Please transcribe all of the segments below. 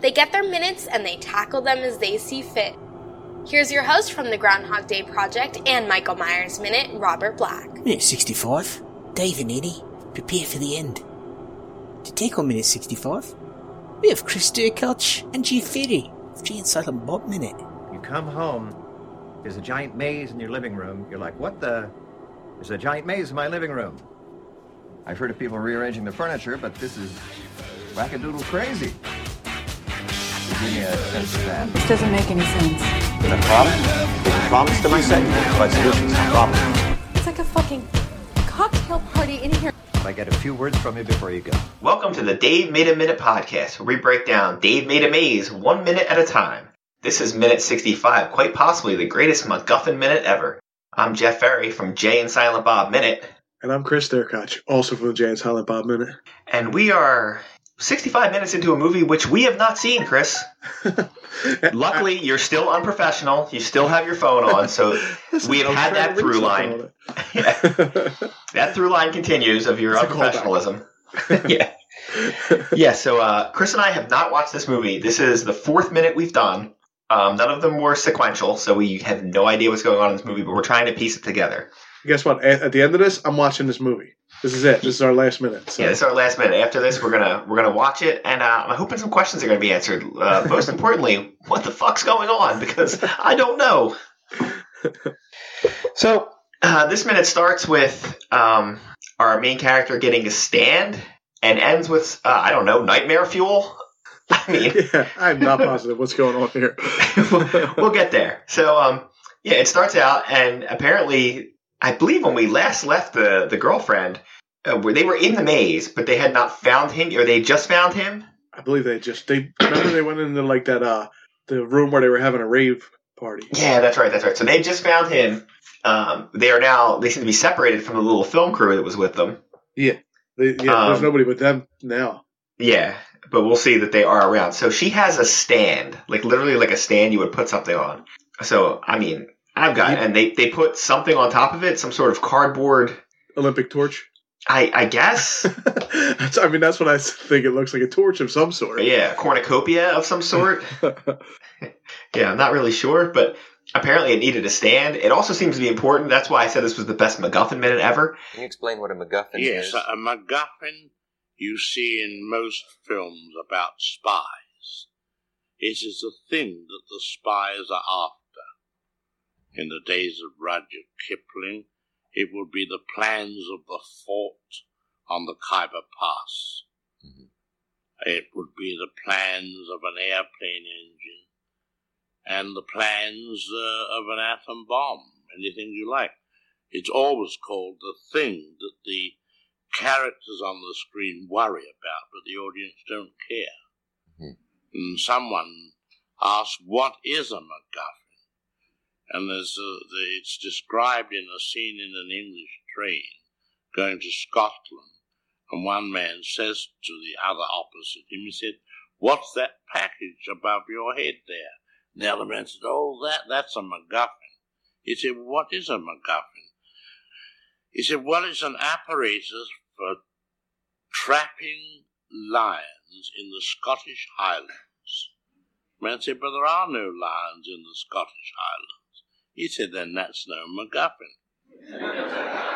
They get their minutes and they tackle them as they see fit. Here's your host from the Groundhog Day Project and Michael Myers Minute, Robert Black. Minute 65. Dave and Annie, prepare for the end. To take on Minute 65, we have Chris Derkotch and Jeff Ferry of Jay and Silent Bob Minute. You come home, there's a giant maze in your living room. You're like, what the? There's a giant maze in my living room. I've heard of people rearranging the furniture, but this is wackadoodle crazy. Give me a sense of that. This doesn't make any sense. The problem? There's a promise to my set. Provide solutions to problem. It's like a fucking cocktail party in here. I get a few words from you before you go. Welcome to the Dave Made a Minute podcast, where we break down Dave Made a Maze one minute at a time. This is minute 65, quite possibly the greatest MacGuffin minute ever. I'm Jeff Ferry from Jay and Silent Bob Minute, And I'm Chris Derkotch, also from the Jay and Silent Bob Minute. and we are 65 minutes into a movie which we have not seen, Chris. Luckily, you're still unprofessional. You still have your phone on, so we have had that through line. something on it. That through line continues of your It's unprofessionalism. yeah. Yeah, so uh, Chris and I have not watched this movie. This is the fourth minute we've done. Um, none of them were sequential, so we have no idea what's going on in this movie, but we're trying to piece it together. Guess what? At, at the end of this, I'm watching this movie. This is it. This is our last minute. So. Yeah, this is our last minute. After this, we're gonna we're gonna watch it, and uh, I'm hoping some questions are gonna be answered. Uh, most importantly, what the fuck's going on? Because I don't know. So uh, this minute starts with um, our main character getting a stand, and ends with uh, I don't know nightmare fuel. I mean, yeah, I'm not positive what's going on here. we'll, we'll get there. So, um, yeah, it starts out, and apparently, I believe when we last left the the girlfriend, uh, where they were in the maze, but they had not found him, or they just found him. I believe they just they remember they went into like that uh the room where they were having a rave party. Yeah, that's right, that's right. So they just found him. Um, they are now they seem to be separated from the little film crew that was with them. Yeah, they, yeah. there's Um, nobody with them now. Yeah, but we'll see that they are around. So she has a stand, like literally like a stand you would put something on. So I mean, I've got, Yeah. and they they put something on top of it, some sort of cardboard. Olympic torch. I I guess. I mean, that's what I think. It looks like a torch of some sort. Yeah, cornucopia of some sort. yeah, I'm not really sure, but apparently it needed a stand. It also seems to be important. That's why I said this was the best MacGuffin minute ever. Can you explain what a MacGuffin Yes, is? a a MacGuffin you see in most films about spies. It is the thing that the spies are after. In the days of Rudyard Kipling, it would be the plans of the fort on the Khyber Pass. It would be the plans of an airplane engine and the plans uh, of an atom bomb, anything you like. It's always called the thing that the characters on the screen worry about, but the audience don't care. Mhm. And someone asked, "What is a MacGuffin?" And there's a, the, it's described in a scene in an English train going to Scotland, and one man says to the other opposite him, he said, "What's that package above your head there?" And the other man said, "Oh, that that's a MacGuffin." He said, "What is a MacGuffin?" He said, Well, it's an apparatus for trapping lions in the Scottish Highlands. Man said, But there are no lions in the Scottish Highlands. He said, Then that's no MacGuffin.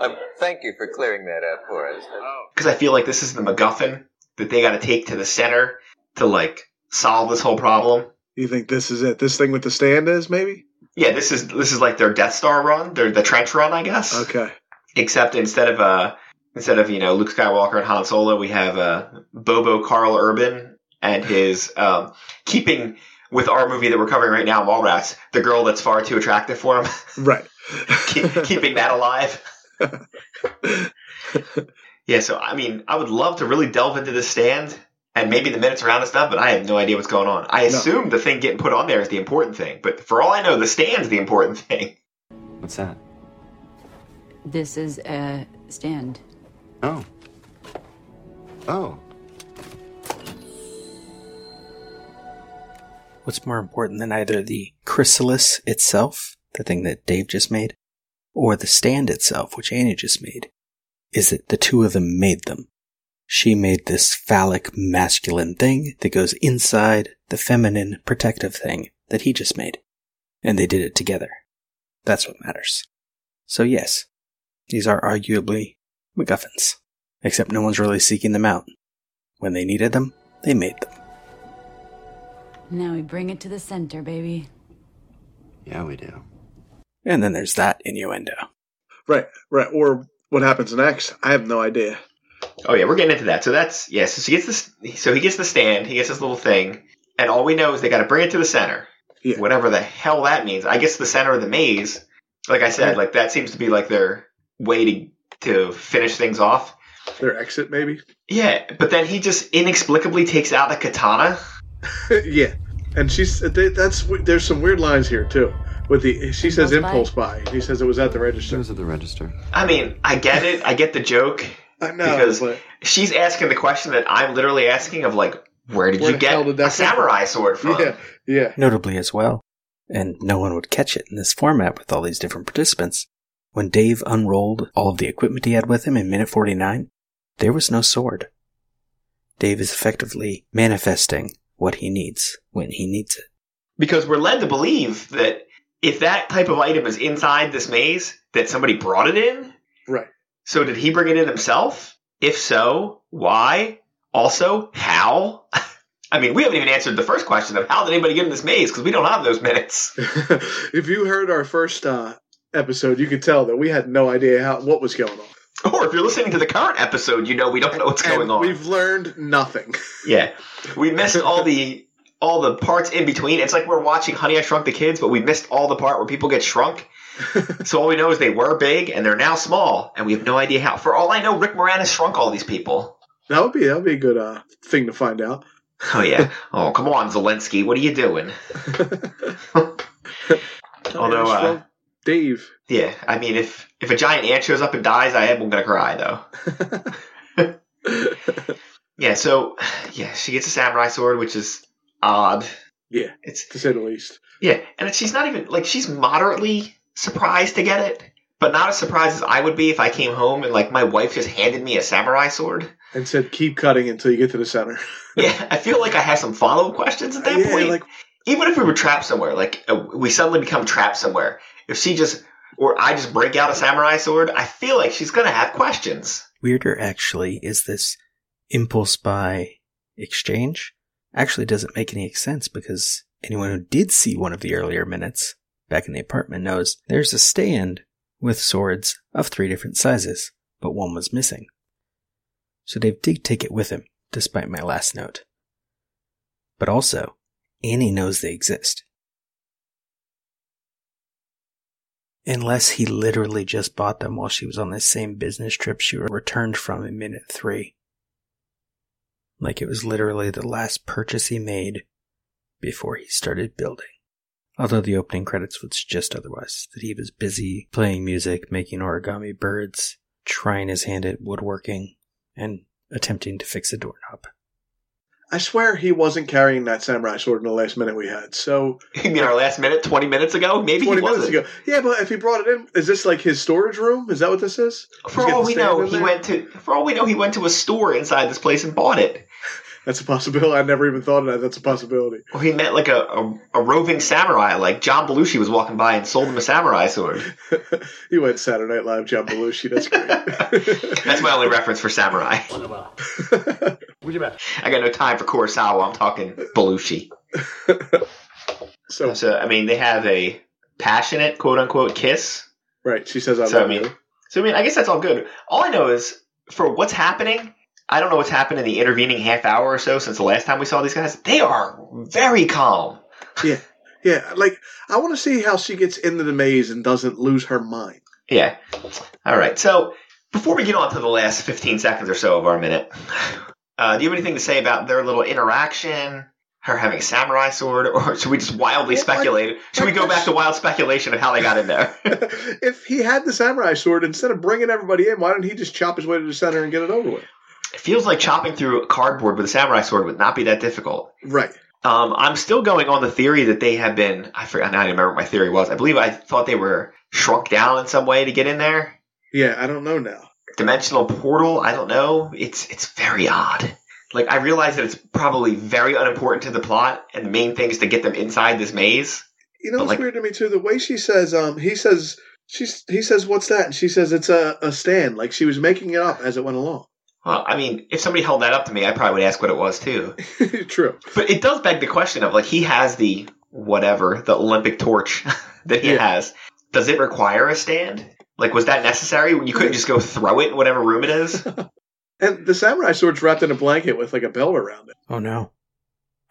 Um, thank you for clearing that up for us. Oh, Because I feel like this is the MacGuffin that they got to take to the center to like solve this whole problem. You think this is it? This thing with the stand is maybe? Yeah, this is this is like their Death Star run, their the trench run, I guess. Okay. Except instead of uh instead of you know Luke Skywalker and Han Solo, we have uh, Bobo Carl Urban and his um, keeping with our movie that we're covering right now, Mallrats, the girl that's far too attractive for him, Right. keep, keeping that alive. Yeah, so I mean, I would love to really delve into the stand and maybe the minutes around it's stuff, but I have no idea what's going on. I assume the thing getting put on there is the important thing, but for all I know, the stand's the important thing. What's that? This is a stand. Oh. Oh. What's more important than either the chrysalis itself, the thing that Dave just made, or the stand itself, which Annie just made, is that the two of them made them. She made this phallic masculine thing that goes inside the feminine protective thing that he just made. And they did it together. That's what matters. So yes, these are arguably MacGuffins. Except no one's really seeking them out. When they needed them, they made them. Now we bring it to the center, baby. Yeah, we do. And then there's that innuendo. Right, right. Or what happens next? I have no idea. Oh yeah, we're getting into that. So that's yeah. So she gets this. So he gets the stand. He gets this little thing, and all we know is they got to bring it to the center. Yeah. Whatever the hell that means. I guess the center of the maze. Like I said, Yeah. like that seems to be like their way to to finish things off. Their exit, maybe. Yeah, but then he just inexplicably takes out a katana. yeah, and she's uh, they, that's there's some weird lines here too. With the she says Impulse impulse buy. He says it was at the register. It was at the register. I mean, I get it. I get the joke I know, because but she's asking the question that I'm literally asking of like, where did Where you get did a that from? samurai sword from? yeah, yeah. Notably as well, and no one would catch it in this format with all these different participants, when Dave unrolled all of the equipment he had with him in minute 49, there was no sword. Dave is effectively manifesting what he needs when he needs it. because we're led to believe that if that type of item is inside this maze, that somebody brought it in. Right. So did he bring it in himself? If so, why? Also, how? I mean, we haven't even answered the first question of how did anybody get in this maze because we don't have those minutes. if you heard our first uh, episode, you could tell that we had no idea how what was going on. Or if you're listening to the current episode, you know we don't know what's And going on. We've learned nothing. Yeah, we missed all the all the parts in between. It's like we're watching Honey I Shrunk the Kids, but we missed all the part where people get shrunk. so all we know is they were big and they're now small, and we have no idea how. For all I know, Rick Moranis shrunk all these people. That would be that would be a good uh, thing to find out. Oh yeah. oh come on, Zelensky, what are you doing? Although, uh, Dave, Yeah, I mean, if if a giant ant shows up and dies, I am gonna cry though. yeah. So yeah, she gets a samurai sword, which is odd. yeah, It's to say the least. Yeah, and she's not even like she's moderately surprised to get it, but not as surprised as I would be if I came home and like my wife just handed me a samurai sword. And said, keep cutting until you get to the center. Yeah, I feel like I have some follow up questions at that Yeah, point. like- Even if we were trapped somewhere, like uh, we suddenly become trapped somewhere, if she just or I just break out a samurai sword, I feel like she's gonna have questions. Weirder, actually, is this impulse buy exchange actually doesn't make any sense because anyone who did see one of the earlier minutes back in the apartment knows there's a stand with swords of three different sizes, but one was missing. So Dave did take it with him, despite my last note. But also, Annie knows they exist. Unless he literally just bought them while she was on this same business trip she returned from in minute three. Like it was literally the last purchase he made before he started building. Although the opening credits would suggest otherwise, that he was busy playing music, making origami birds, trying his hand at woodworking, and attempting to fix a doorknob. I swear he wasn't carrying that samurai sword in the last minute we had. So You mean our last minute, twenty minutes ago? Maybe twenty he minutes wasn't. ago. Yeah, but if he brought it in, is this like his storage room? Is that what this is? For getting all we know, he there? went to. For all we know, he went to a store inside this place and bought it. That's a possibility. I never even thought of that. That's a possibility. Or he met like a, a, a roving samurai, like John Belushi was walking by and sold him a samurai sword. he went Saturday Night Live, John Belushi. That's great. That's my only reference for samurai. I got no time for Kurosawa. I'm talking Belushi. so, So I mean, they have a passionate quote unquote kiss. right. She says, "I So I love mean, you." so I mean, I guess that's all good. All I know is for what's happening. I don't know what's happened in the intervening half hour or so since the last time we saw these guys. They are very calm. Yeah, yeah. Like I want to see how she gets into the maze and doesn't lose her mind. Yeah. All right. So before we get on to the last 15 seconds or so of our minute, Uh, do you have anything to say about their little interaction? Her having a samurai sword, or should we just wildly Well, speculate? Should we go back to wild speculation of how they got in there? if he had the samurai sword, instead of bringing everybody in, why didn't he just chop his way to the center and get it over with? it feels like chopping through cardboard with a samurai sword would not be that difficult. Right. Um, I'm still going on the theory that they have been. I forgot. Now I don't remember what my theory was. I believe I thought they were shrunk down in some way to get in there. Yeah, I don't know now. Dimensional portal. I don't know. It's it's very odd. Like I realize that it's probably very unimportant to the plot, and the main thing is to get them inside this maze. You know But, what's like- weird to me too? The way she says, um, he says, she's, he says, "What's that?" And she says, "It's a, a stand." Like she was making it up as it went along. Well, I mean, if somebody held that up to me, I probably would ask what it was too. True. But it does beg the question of like he has the whatever the Olympic torch that he Yeah. has. Does it require a stand? Like, was that necessary? You couldn't just go throw it in whatever room it is. And the samurai sword's wrapped in a blanket with like a belt around it. Oh no.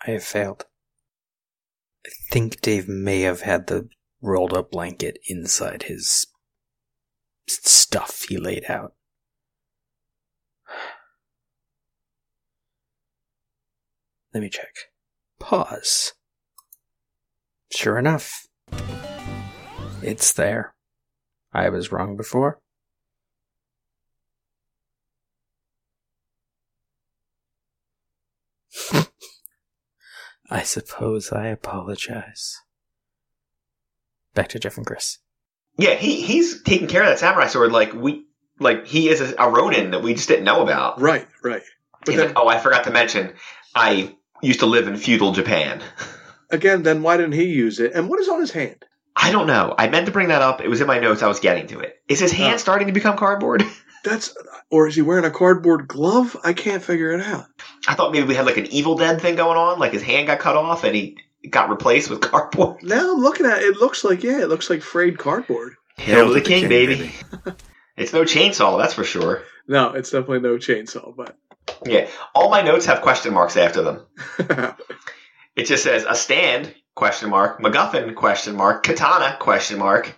I have failed. I think Dave may have had the rolled up blanket inside his stuff he laid out. Let me check. Pause. Sure enough. It's there. I was wrong before. I suppose I apologize. Back to Jeff and Chris. yeah, he he's taking care of that samurai sword like we like he is a, a Ronin that we just didn't know about. Right, right. But He's then like, oh, I forgot to mention, I used to live in feudal Japan. again, then why didn't he use it? And what is on his hand? I don't know. I meant to bring that up. It was in my notes. I was getting to it. Is his hand Oh. starting to become cardboard? That's or is he wearing a cardboard glove? I can't figure it out. I thought maybe we had like an Evil Dead thing going on, like his hand got cut off and he got replaced with cardboard. Now I'm looking at it, it looks like yeah, it looks like frayed cardboard. Hail to the king, baby. it's no chainsaw, that's for sure. No, it's definitely no chainsaw, but Yeah, all my notes have question marks after them. It just says a stand question mark, MacGuffin question mark, katana question mark.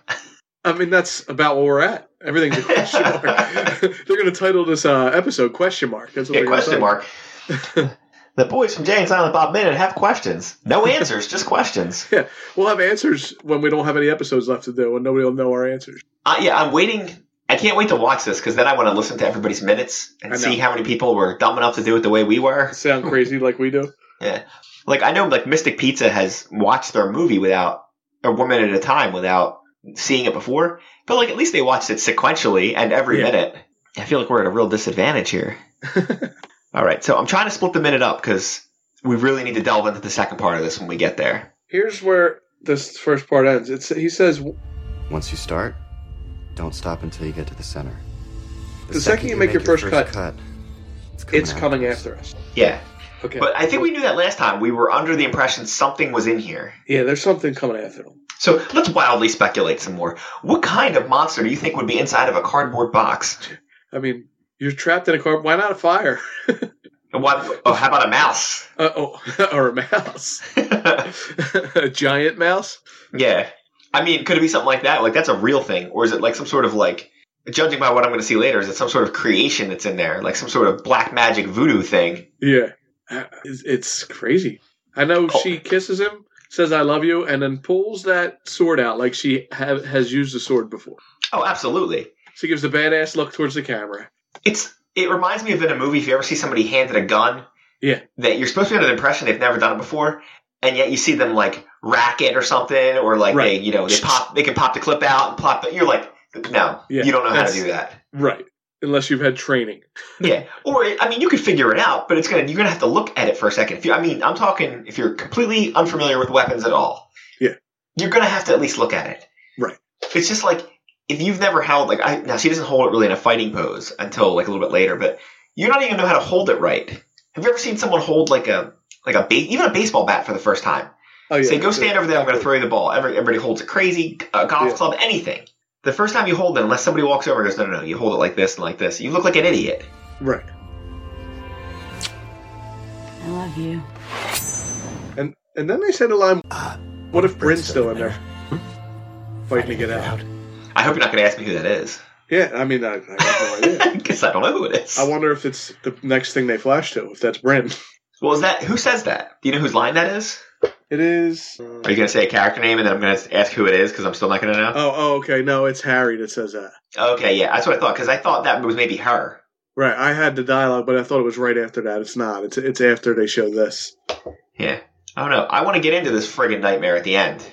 I mean that's about where we're at. Everything's a question mark. They're gonna title this uh, episode question mark. That's what Yeah, question mark. the boys from Jay and Silent Bob Minute have questions. No answers, just questions. Yeah, we'll have answers when we don't have any episodes left to do, and nobody will know our answers. Uh, yeah, I'm waiting. I can't wait to watch this because then I want to listen to everybody's minutes and see how many people were dumb enough to do it the way we were. Sound crazy like we do? Yeah. Like I know like Mystic Pizza has watched their movie without a one minute at a time without seeing it before. But like at least they watched it sequentially and every Yeah. minute. I feel like we're at a real disadvantage here. All right, so I'm trying to split the minute up because we really need to delve into the second part of this when we get there. Here's where this first part ends. It's he says Once you start, don't stop until you get to the center. the, second, you make, your first, cut, it's it's after coming us. after us. Yeah. Okay. But I think we knew that last time. We were under the impression something was in here. yeah, there's something coming after them. So let's wildly speculate some more. What kind of monster do you think would be inside of a cardboard box? I mean, you're trapped in a car. Why not a fire? What? Oh, how about a mouse? Uh, oh, or a mouse. a giant mouse. Yeah. I mean, could it be something like that? Like that's a real thing, or is it like some sort of like, judging by what I'm going to see later, is it some sort of creation that's in there, like some sort of black magic voodoo thing? Yeah, Uh, it's, it's crazy. I know Oh. she kisses him, says "I love you," and then pulls that sword out like she ha- has used the sword before. Oh, absolutely. She gives a badass look towards the camera. It's it reminds me of in a movie if you ever see somebody handed a gun Yeah, that you're supposed to be under the impression they've never done it before, and yet you see them like rack it or something, or like Right. they you know they pop they can pop the clip out and pop. But you're like, no, Yeah, you don't know how to do that. right. Unless you've had training. yeah, or I mean, you could figure it out, but it's gonna you're gonna have to look at it for a second. If you, I mean, I'm talking if you're completely unfamiliar with weapons at all. Yeah. you're gonna have to at least look at it. Right. It's just like if you've never held like I now she doesn't hold it really in a fighting pose until like a little bit later, but you're not even know how to hold it right. Have you ever seen someone hold like a like a ba- even a baseball bat for the first time? Oh yeah. Say, go stand over there. I'm going to throw you the ball. Every, everybody holds it crazy. A golf Yeah. club, anything. The first time you hold it, unless somebody walks over and goes, no, no, no, you hold it like this and like this. You look like an idiot. Right. I love you. And and then they said a line. Ah, what if Bryn's still in there? Hmm? Fighting to get out. I hope you're not going to ask me who that is. Yeah, I mean, I, I have no idea. is. I don't know who it is. I wonder if it's the next thing they flash to. If that's Bryn. Well, is that who says that? Do you know whose line that is? It is. Are you going to say a character name and then I'm going to ask who it is because I'm still not going to know? Oh, oh, okay. No, it's Harry that says that. Okay, yeah, that's what I thought because I thought that was maybe her. Right. I had the dialogue, but I thought it was right after that. It's not. It's it's after they show this. Yeah, I don't know. I want to get into this friggin' nightmare at the end.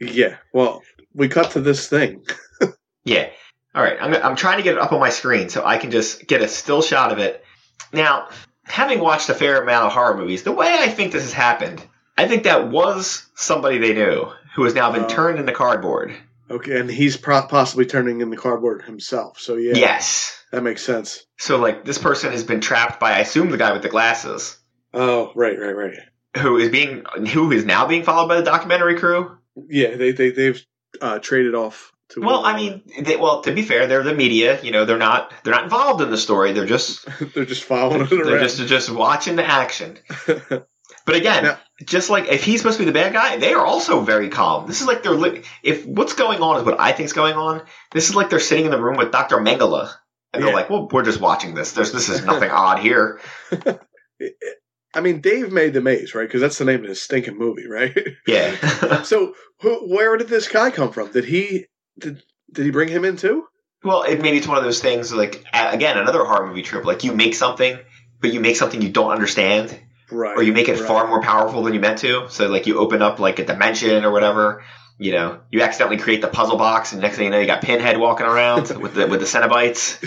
Yeah. Well, we cut to this thing. Yeah. All right. I'm, I'm trying to get it up on my screen so I can just get a still shot of it. Now, having watched a fair amount of horror movies, the way I think this has happened, I think that was somebody they knew who has now been Oh. turned into cardboard. Okay, and he's pro- possibly turning in the cardboard himself. So yeah. Yes. That makes sense. So, like, this person has been trapped by, I assume, the guy with the glasses, Oh, right, right, right. who is being, who is now being followed by the documentary crew. Yeah, they they they've uh, traded off. To Well, I mean, they, well, to be fair, they're the media. You know, they're not they're not involved in the story. They're just they're just following it they're just just watching the action. But again, just like if he's supposed to be the bad guy, they are also very calm. This is like they're li- if what's going on is what I think's going on. This is like they're sitting in the room with Doctor Mengele, and they're like, "Well, we're just watching this. There's this is nothing odd here." I mean, Dave made the maze, right? Because that's the name of his stinking movie, right? Yeah. so, who, where did this guy come from? Did he did did he bring him in too? Well, it, maybe it's one of those things like again another horror movie trope. Like you make something, but you make something you don't understand, Right. or you make it right. far more powerful than you meant to. So like you open up like a dimension or whatever. You know, you accidentally create the puzzle box, and next thing you know, you got Pinhead walking around with the with the Cenobites.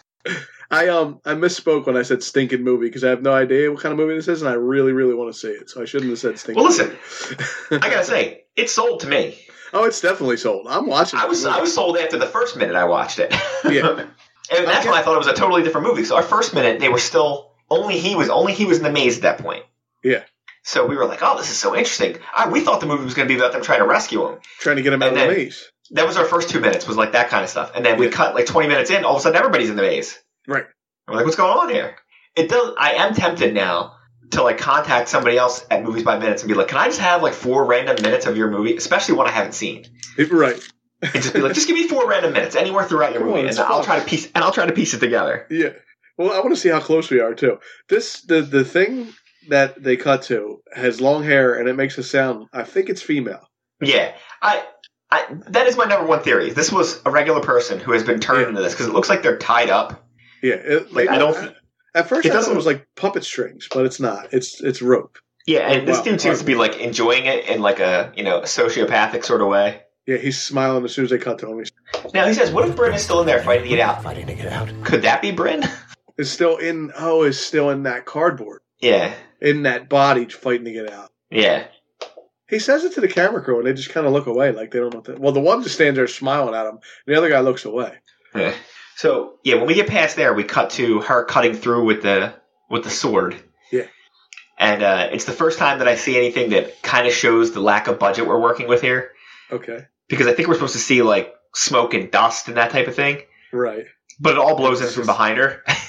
I um I misspoke when I said stinking movie because I have no idea what kind of movie this is, and I really really want to see it. So I shouldn't have said stinking. Well, listen. I gotta say, it sold to me. oh, it's definitely sold. I'm watching. I was movie. I was sold after the first minute I watched it. Yeah. and that's when I thought it was a totally different movie. So our first minute, they were still only he was only he was in the maze at that point. Yeah. So we were like, "Oh, this is so interesting." I, we thought the movie was going to be about them trying to rescue him. trying to get him out And of the maze. That was our first two minutes, was like that kind of stuff. And then we Yeah. cut like twenty minutes in. All of a sudden, everybody's in the maze. Right. I'm like, "What's going on here?" It does. I am tempted now to like contact somebody else at Movies by Minutes and be like, "Can I just have like four random minutes of your movie, especially one I haven't seen?" Right. and just be like, "Just give me four random minutes anywhere throughout your Come movie, it's and I'll fun. try to piece and I'll try to piece it together." Yeah. Well, I want to see how close we are too. This the the thing that they cut to has long hair and it makes a sound. I think it's female. Yeah, I, I that is my number one theory. This was a regular person who has been turned into this because it looks like they're tied up. Yeah. It, Like I don't. At first, It I doesn't- it was like puppet strings, but it's not. It's it's rope. Yeah, and this Wow. dude seems to be like enjoying it in like a you know sociopathic sort of way. Yeah, he's smiling as soon as they cut to him. He's Now he says, "What if Bryn is still in there fighting to get out? Fighting to get out? Could that be Bryn? is still in. Oh, is still in that cardboard, yeah, in that body, fighting to get out. yeah, He says it to the camera crew, and they just kind of look away, like they don't know. What to, well, the one just stands there smiling at him. The other guy looks away. yeah." So yeah, when we get past there, we cut to her cutting through with the with the sword. Yeah. And uh, it's the first time that I see anything that kind of shows the lack of budget we're working with here. Okay. because I think we're supposed to see like smoke and dust and that type of thing, Right. but it all blows in from behind her.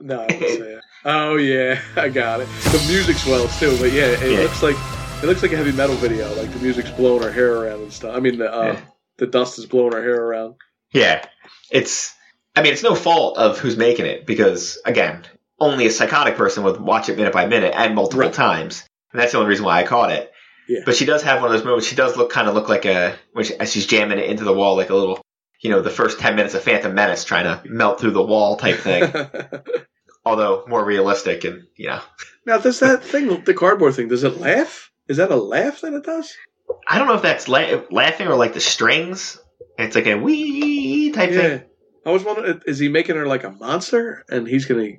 No, I didn't say it. Oh yeah, I got it. The music's swells too, but yeah, it Yeah. looks like it looks like a heavy metal video. Like the music's blowing her hair around and stuff. I mean, the uh, Yeah. the dust is blowing her hair around. yeah, it's. I mean, it's no fault of who's making it because again, only a psychotic person would watch it minute by minute and multiple Right. times, and that's the only reason why I caught it. Yeah. But she does have one of those moments. She does look kind of look like a when she, as she's jamming it into the wall, like a little, you know, the first ten minutes of Phantom Menace trying to melt through the wall type thing. Although more realistic and you know, now, does that thing, the cardboard thing, does it laugh? Is that a laugh that it does? I don't know if that's la- laughing or like the strings. It's like a wee type Yeah. thing. I was wondering, is he making her like a monster, and he's gonna?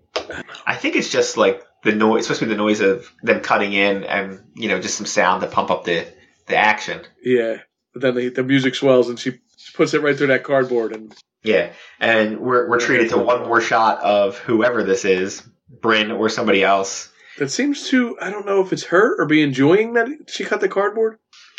I think it's just like the noise, especially the noise of them cutting in and you know just some sound to pump up the the action. Yeah. But then the, the music swells, and she puts it right through that cardboard, and Yeah, and we're we're treated to one more shot of whoever this is, Bryn or somebody else. that seems to. I don't know if it's her or be enjoying that she cut the cardboard.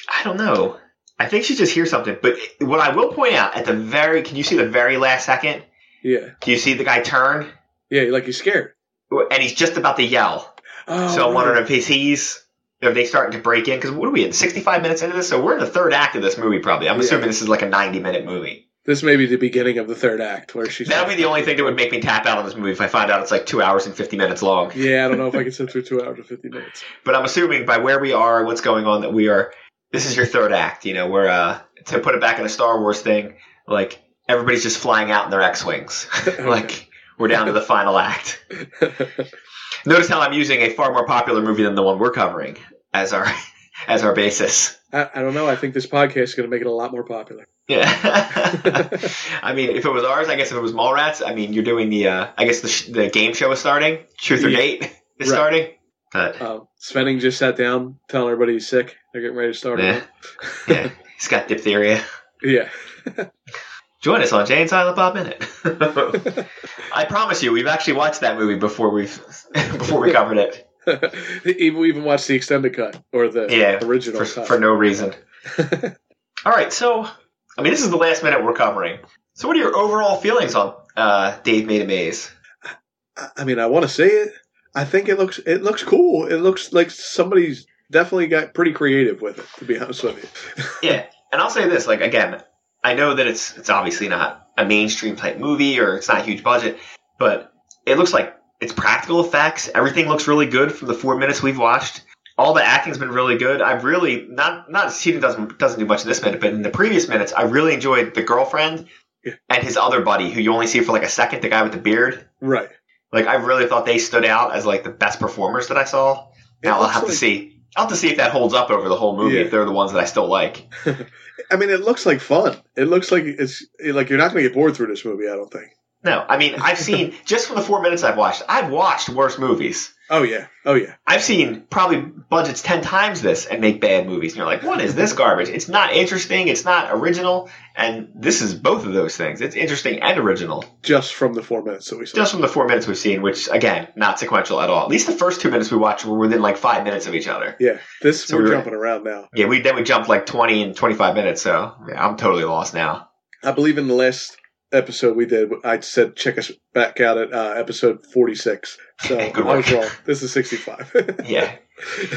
I don't know. I think she just hears something. But what I will point out at the very, can you see the very last second? Yeah. Do you see the guy turn? Yeah, like he's scared. And he's just about to yell. Oh, so I'm wondering if he's, he's are they starting to break in? Because what are we at? 65 minutes into this, so we're in the third act of this movie. Probably. I'm Yeah. assuming this is like a 90 minute movie. This may be the beginning of the third act where she's. That'll be the only thing that would make me tap out on this movie if I find out it's like two hours and fifty minutes long. Yeah, I don't know if I can sit through two hours and fifty minutes. But I'm assuming by where we are, what's going on, that we are. This is your third act. You know, where uh, to put it back in a Star Wars thing, like everybody's just flying out in their X-wings. like we're down to the final act. Notice how I'm using a far more popular movie than the one we're covering as our as our basis. I, I don't know. I think this podcast is going to make it a lot more popular. Yeah. I mean, if it was ours, I guess if it was Mallrats, I mean, you're doing the, uh, I guess the, sh- the game show is starting. Truth or Yeah. Date is Right. starting. But, Um, Svenning just sat down, telling everybody he's sick. They're getting ready to start. yeah. yeah. He's got diphtheria. Yeah. Join us on Jay and Silent Bob Minute. I promise you, we've actually watched that movie before we've before we covered it. even we even watched the extended cut or the Yeah, original for, cut. for no reason. All right, so I mean, this is the last minute we're covering. So, what are your overall feelings on uh, Dave Made a Maze? I- I mean, I want to say it. I think it looks it looks cool. It looks like somebody's definitely got pretty creative with it. To be honest with you. Yeah, and I'll say this: like again, I know that it's it's obviously not a mainstream type movie or it's not a huge budget, but it looks like it's practical effects. Everything looks really good from the four minutes we've watched. All the acting's been really good. I've really not not Steven doesn't doesn't do much in this minute, but in the previous minutes, I really enjoyed the girlfriend Yeah. and his other buddy, who you only see for like a second, the guy with the beard. Right. Like I really thought they stood out as like the best performers that I saw. It Now I'll have like- to see. I'll have to see if that holds up over the whole movie. Yeah. If they're the ones that I still like. I mean, it looks like fun. It looks like it's like you're not going to get bored through this movie. I don't think. No, I mean I've seen just from the four minutes I've watched. I've watched worse movies. Oh yeah. Oh yeah. I've seen probably budgets ten times this and make bad movies. And you're like, what is this garbage? It's not interesting. It's not original. And this is both of those things. It's interesting and original. Just from the four minutes that we saw. Just from the four minutes we've seen, which again, not sequential at all. At least the first two minutes we watched were within like five minutes of each other. yeah. This So we're we were- jumping around now. Yeah, we then we jumped like twenty and twenty five minutes. So yeah, I'm totally lost now. I believe in the last episode we did, I said check us back out at uh, episode forty six. So I was wrong. This is sixty five. Yeah,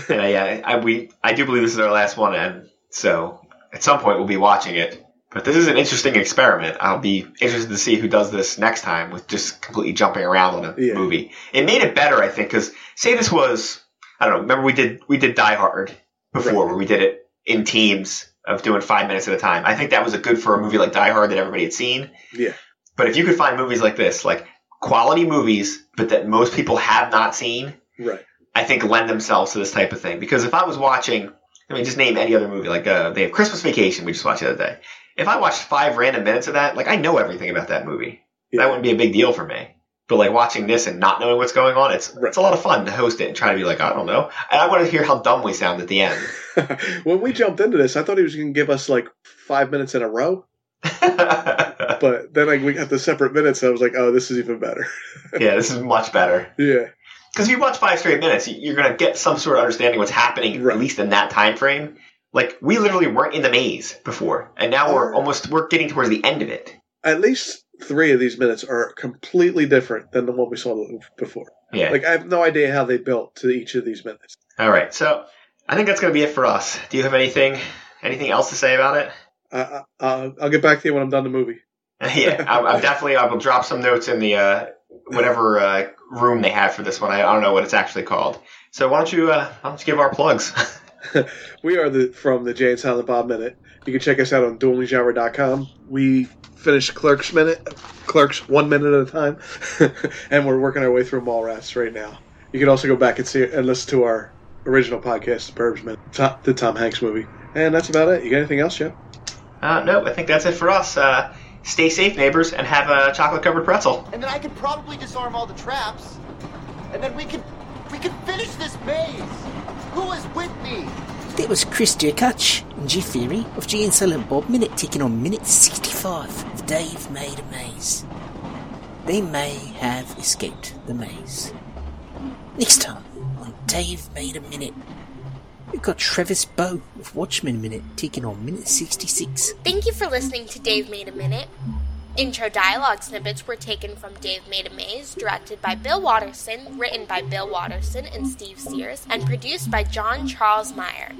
and I, yeah, I, we I do believe this is our last one, and so at some point we'll be watching it. But this is an interesting experiment. I'll be interested to see who does this next time with just completely jumping around on a Yeah. movie. It made it better, I think, because say this was I don't know. Remember we did we did Die Hard before, Right. where we did it in teams of doing five minutes at a time. I think that was a good for a movie like Die Hard that everybody had seen. yeah. But if you could find movies like this, like quality movies, but that most people have not seen, Right. I think lend themselves to this type of thing. Because if I was watching, I mean, just name any other movie, like uh, they have Christmas Vacation, we just watched the other day. If I watched five random minutes of that, like I know everything about that movie. Yeah. That wouldn't be a big deal for me. But like watching this and not knowing what's going on, it's Right. it's a lot of fun to host it and try to be like, I don't know. And I want to hear how dumb we sound at the end. when we jumped into this, I thought he was going to give us like five minutes in a row, but then like we got the separate minutes. And I was like, oh, this is even better. Yeah, this is much better. yeah. Because if you watch five straight minutes, you- you're going to get some sort of understanding what's happening, Right. at least in that time frame. Like we literally weren't in the maze before, and now we're uh. almost we're getting towards the end of it. At least three of these minutes are completely different than the one we saw before. Yeah. Like I have no idea how they built to each of these minutes. All right. So I think that's going to be it for us. Do you have anything anything else to say about it? I, I, I'll I'll get back to you when I'm done the movie. yeah, I'm, I'm definitely. I will drop some notes in the uh, whatever uh, room they have for this one. I, I don't know what it's actually called. So why don't you uh, why don't you give our plugs? we are the from the Jay and Silent Bob Minute. You can check us out on duelinggenre.com. We finished Clerks Minute, Clerks one minute at a time, and we're working our way through Mallrats right now. You can also go back and see and listen to our original podcast, The Burbs Minute, Tom, the Tom Hanks movie. And that's about it. You got anything else, Jeff? uh, no, I think that's it for us. Uh, stay safe, neighbors, and have a chocolate covered pretzel. And then I could probably disarm all the traps. And then we could we could finish this maze. Who is with me? That was Chris Derkotch and Jeff Ferry of Jay and Silent Bob Minute taking on minute 65 of Dave Made a Maze. They may have escaped the maze. Next time on Dave Made a Minute, we've got Travis Bow of Watchmen Minute taking on minute 66. Thank you for listening to Dave Made a Minute. Intro dialogue snippets were taken from Dave Made a Maze, directed by Bill Watterson, written by Bill Watterson and Steve Sears, and produced by John Charles Meyer.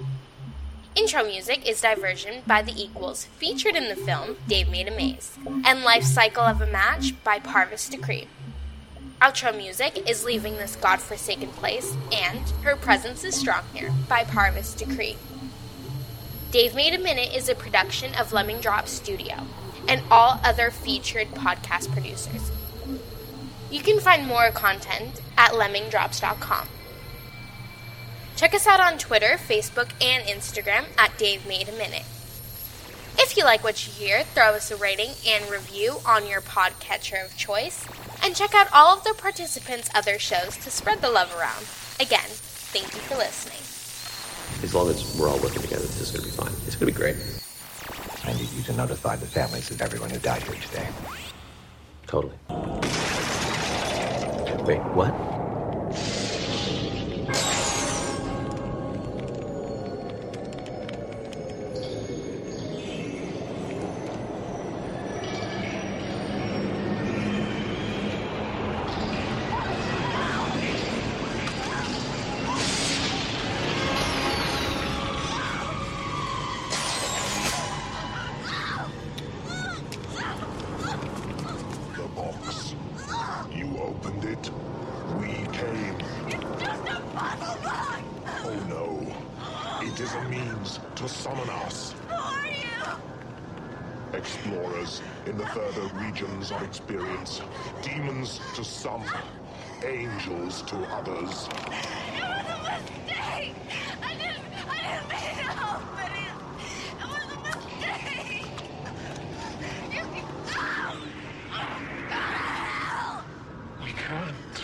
Intro music is Diversion by The Equals, featured in the film Dave Made a Maze, and Life Cycle of a Match by Parvus Decree. Outro music is Leaving This Godforsaken Place and Her Presence is Strong Here by Parvus Decree. Dave Made a Minute is a production of Lemming Drop Studio and all other featured podcast producers. You can find more content at lemmingdrops.com. Check us out on Twitter, Facebook, and Instagram at Dave Made a Minute. If you like what you hear, throw us a rating and review on your podcatcher of choice, and check out all of the participants' other shows to spread the love around. Again, thank you for listening. As long as we're all working together, this is going to be fine. It's going to be great. I need you to notify the families of everyone who died here today. Totally. Wait, what? It is a means to summon us. Explorers in the further regions of experience. Demons to some, angels to others. It was a mistake! We can't.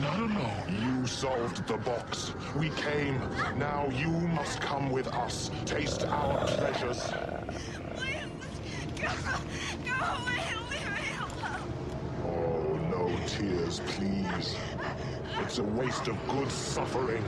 Not alone. You solved the box. We came. Now you must come with us. Taste our pleasures. Oh, no tears, please. It's a waste of good suffering.